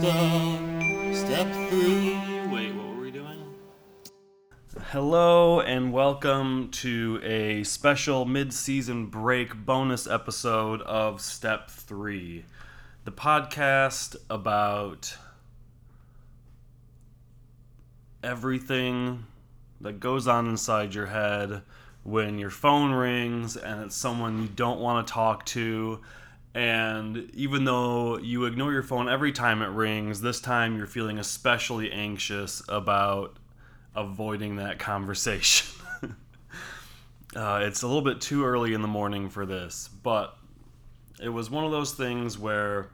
stuff. Step three. Wait, what were we doing? Hello and welcome to a special mid-season break bonus episode of Step 3, the podcast about everything that goes on inside your head when your phone rings and it's someone you don't want to talk to and even though you ignore your phone every time it rings, this time you're feeling especially anxious about avoiding that conversation. uh, it's a little bit too early in the morning for this, but it was one of those things where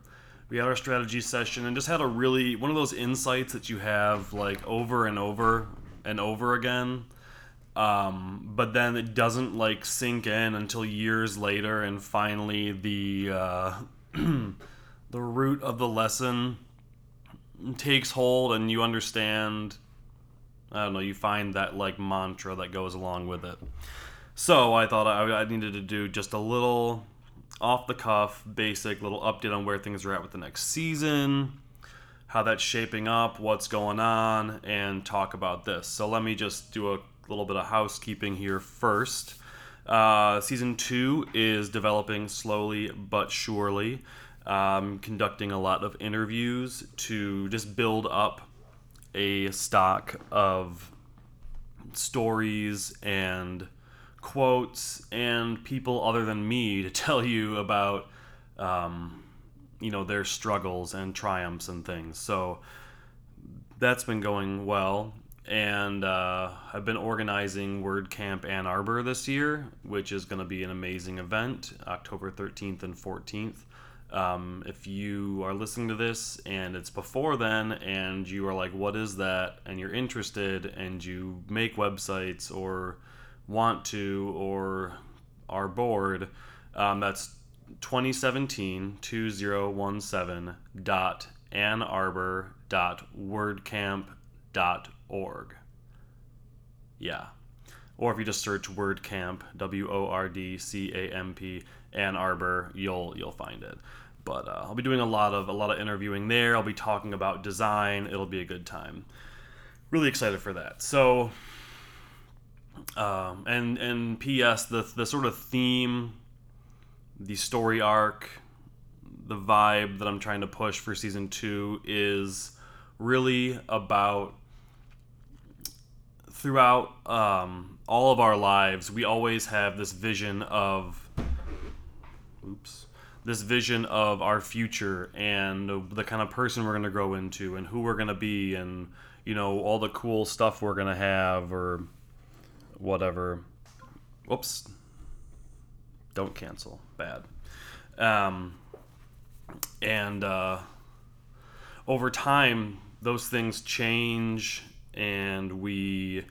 we had our strategy session and just had a really one of those insights that you have like over and over and over again. Um, but then it doesn't like sink in until years later, and finally the uh, the root of the lesson takes hold, and you understand I don't know, you find that like mantra that goes along with it. So I thought I, I needed to do just a little off the cuff, basic little update on where things are at with the next season, how that's shaping up, what's going on, and talk about this. So let me just do a little bit of housekeeping here first. Uh, season two is developing slowly but surely. Um, conducting a lot of interviews to just build up a stock of stories and quotes and people other than me to tell you about um, you know their struggles and triumphs and things so that's been going well and uh, I've been organizing WordCamp Ann Arbor this year, which is going to be an amazing event, October 13th and 14th. Um, if you are listening to this and it's before then and you are like, what is that? And you're interested and you make websites or want to or are bored, um, that's 2017 2017 dot Ann Arbor dot WordCamp dot org. Yeah. Or if you just search WordCamp, W O R D C A M P, Ann Arbor, you'll you'll find it. But uh, I'll be doing a lot of a lot of interviewing there. I'll be talking about design. It'll be a good time. Really excited for that. So, um, and and P.S. the the sort of theme, the story arc, the vibe that I'm trying to push for season two is really about throughout um, all of our lives, we always have this vision of, oops, this vision of our future and the kind of person we're going to grow into and who we're going to be and, you know, all the cool stuff we're going to have or whatever. Whoops. Don't cancel. Bad. Um, and uh, over time, those things change and we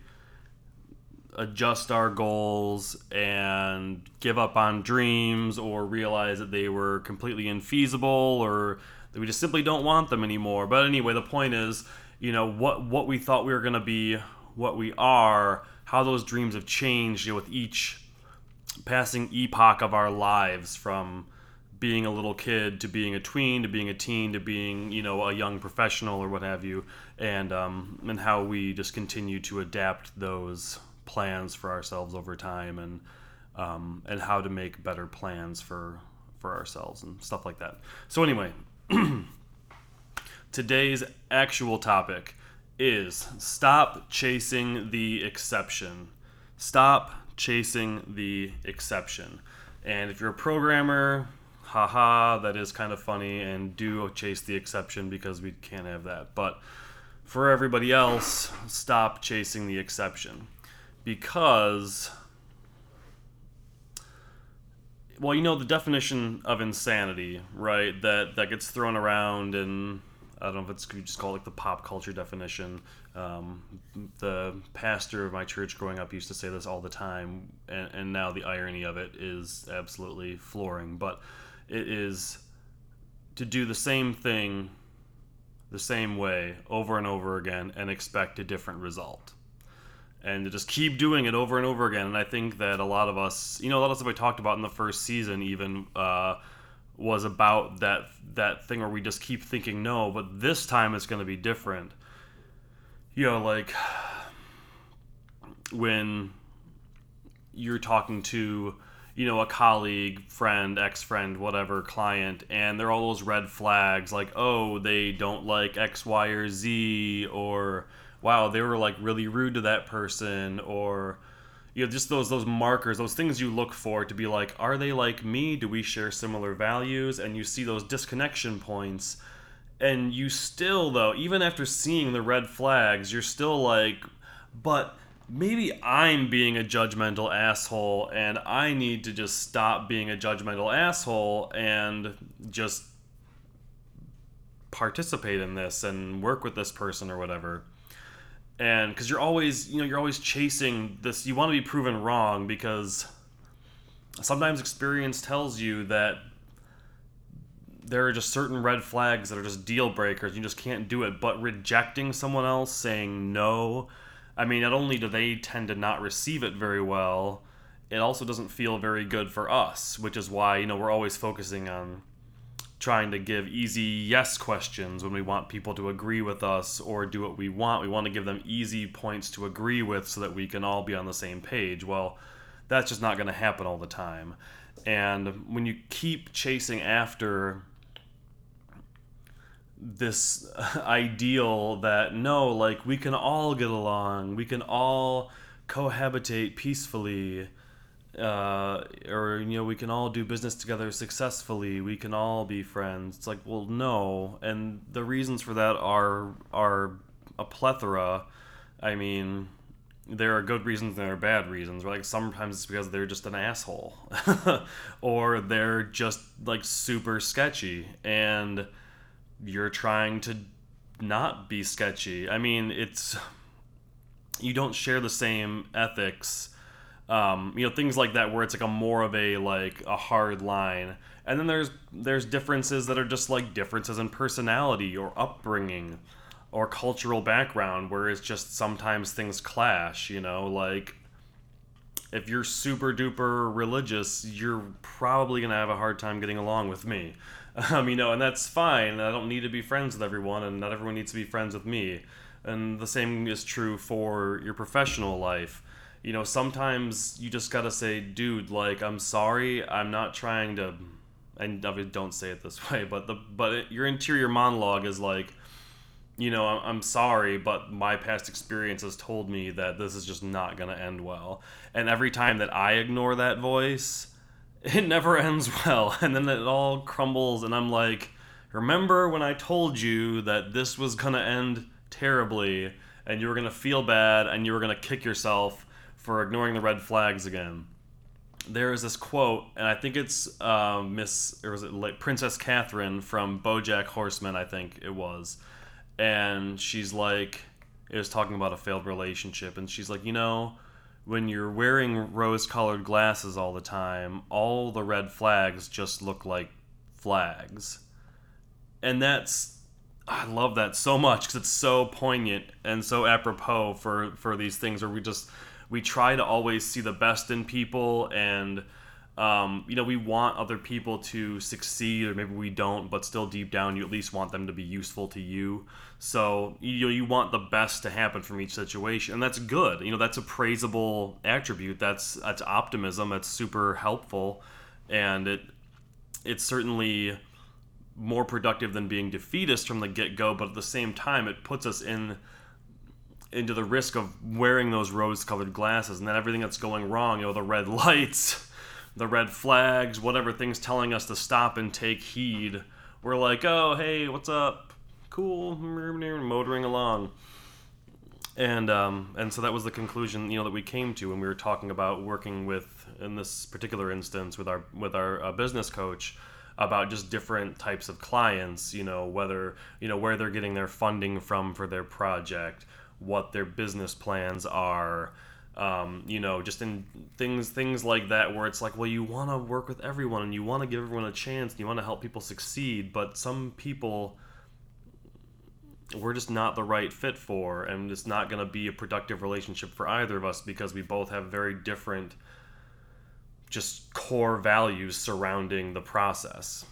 adjust our goals and give up on dreams or realize that they were completely infeasible or that we just simply don't want them anymore. But anyway, the point is, you know, what what we thought we were going to be, what we are, how those dreams have changed you know, with each passing epoch of our lives from being a little kid to being a tween to being a teen to being you know a young professional or what have you and um, and how we just continue to adapt those plans for ourselves over time and um, and how to make better plans for for ourselves and stuff like that. So anyway today's actual topic is stop chasing the exception. Stop chasing the exception. And if you're a programmer haha, that is kind of funny, and do chase the exception because we can't have that. But for everybody else, stop chasing the exception because. Well, you know the definition of insanity, right? That that gets thrown around, and I don't know if it's you just call it like the pop culture definition. Um, the pastor of my church growing up used to say this all the time, and, and now the irony of it is absolutely flooring. But it is to do the same thing the same way over and over again and expect a different result. And to just keep doing it over and over again. And I think that a lot of us, you know, a lot of stuff I talked about in the first season, even uh, was about that that thing where we just keep thinking no, but this time it's going to be different. You know, like when you're talking to you know a colleague friend ex-friend whatever client and there are all those red flags like oh they don't like x y or z or wow they were like really rude to that person or you know just those those markers those things you look for to be like are they like me? Do we share similar values? And you see those disconnection points. And you still though even after seeing the red flags you're still like but maybe I'm being a judgmental asshole and I need to just stop being a judgmental asshole and just participate in this and work with this person or whatever. And because you're always, you know, you're always chasing this, you want to be proven wrong because sometimes experience tells you that there are just certain red flags that are just deal breakers. You just can't do it. But rejecting someone else, saying no, I mean, not only do they tend to not receive it very well, it also doesn't feel very good for us, which is why, you know, we're always focusing on trying to give easy yes questions when we want people to agree with us or do what we want. We want to give them easy points to agree with so that we can all be on the same page. Well, that's just not going to happen all the time. And when you keep chasing after this ideal that no, like we can all get along, we can all cohabitate peacefully, uh, or you know we can all do business together successfully, we can all be friends. It's like well no, and the reasons for that are are a plethora. I mean, there are good reasons and there are bad reasons. Like sometimes it's because they're just an asshole, or they're just like super sketchy and you're trying to not be sketchy. I mean, it's you don't share the same ethics. Um, you know, things like that where it's like a more of a like a hard line. And then there's there's differences that are just like differences in personality or upbringing or cultural background where it's just sometimes things clash, you know, like if you're super duper religious, you're probably going to have a hard time getting along with me. Um, you know, and that's fine. I don't need to be friends with everyone, and not everyone needs to be friends with me. And the same is true for your professional life. You know, sometimes you just gotta say, dude, like, I'm sorry. I'm not trying to. And obviously, don't say it this way, but the but it, your interior monologue is like, you know, I'm sorry, but my past experience has told me that this is just not gonna end well. And every time that I ignore that voice, it never ends well and then it all crumbles and i'm like remember when i told you that this was going to end terribly and you were going to feel bad and you were going to kick yourself for ignoring the red flags again? There is this quote and i think it's uh, miss or was it like princess catherine from bojack horseman i think it was. And she's like it was talking about a failed relationship and she's like you know when you're wearing rose colored glasses all the time, all the red flags just look like flags. And that's I love that so much because it's so poignant and so apropos for for these things where we just we try to always see the best in people and um, you know, we want other people to succeed, or maybe we don't, but still deep down, you at least want them to be useful to you. So you know, you want the best to happen from each situation, and that's good. You know, that's a praisable attribute. That's that's optimism. That's super helpful, and it it's certainly more productive than being defeatist from the get go. But at the same time, it puts us in into the risk of wearing those rose-colored glasses, and then everything that's going wrong, you know, the red lights the red flags, whatever things telling us to stop and take heed. We're like, oh, hey, what's up? Cool, motoring along. And um, and so that was the conclusion, you know, that we came to when we were talking about working with, in this particular instance, with our with our uh, business coach, about just different types of clients. You know, whether you know where they're getting their funding from for their project, what their business plans are, um, you know, just in things things like that where it's like, well, you want to work with everyone and you want to give everyone a chance and you want to help people succeed, but some people we're just not the right fit for, and it's not going to be a productive relationship for either of us because we both have very different just core values surrounding the process.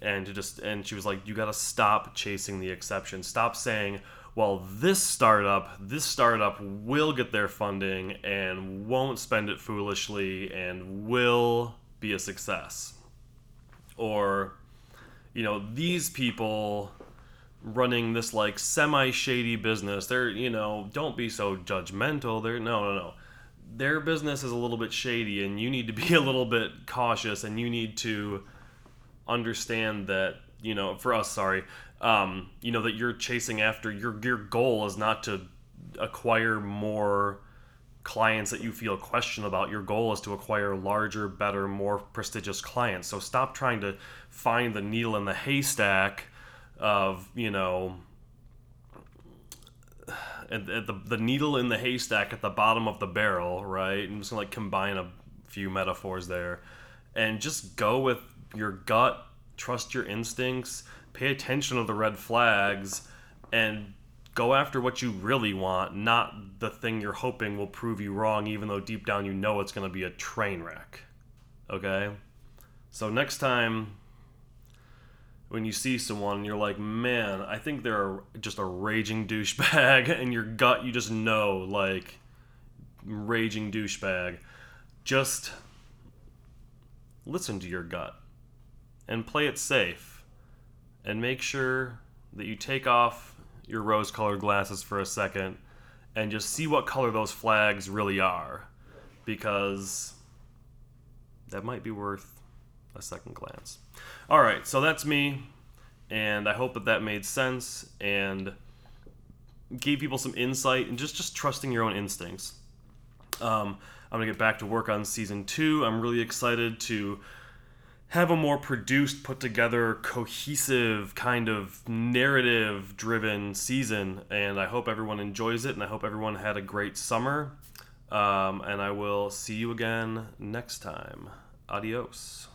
and to just and she was like you got to stop chasing the exception stop saying well this startup this startup will get their funding and won't spend it foolishly and will be a success. Or you know these people running this like semi shady business they're you know don't be so judgmental. They're no no no. Their business is a little bit shady and you need to be a little bit cautious and you need to understand that you know for us sorry um, you know that you're chasing after your your goal is not to acquire more clients that you feel question about. Your goal is to acquire larger better more prestigious clients. So stop trying to find the needle in the haystack of you know at, the, the needle in the haystack at the bottom of the barrel right? I'm just gonna like combine a few metaphors there. And just go with your gut trust your instincts pay attention to the red flags and go after what you really want not the thing you're hoping will prove you wrong even though deep down you know it's going to be a train wreck okay? So next time when you see someone and you're like man i think they're just a raging douchebag and your gut you just know like raging douchebag. Just listen to your gut and play it safe and make sure that you take off your rose colored glasses for a second and just see what color those flags really are because that might be worth a second glance. All right, so that's me, and I hope that that made sense and gave people some insight and just just trusting your own instincts. Um, I'm gonna get back to work on season two. I'm really excited to have a more produced, put together, cohesive, kind of narrative driven season. And I hope everyone enjoys it, and I hope everyone had a great summer. Um, and I will see you again next time. Adios.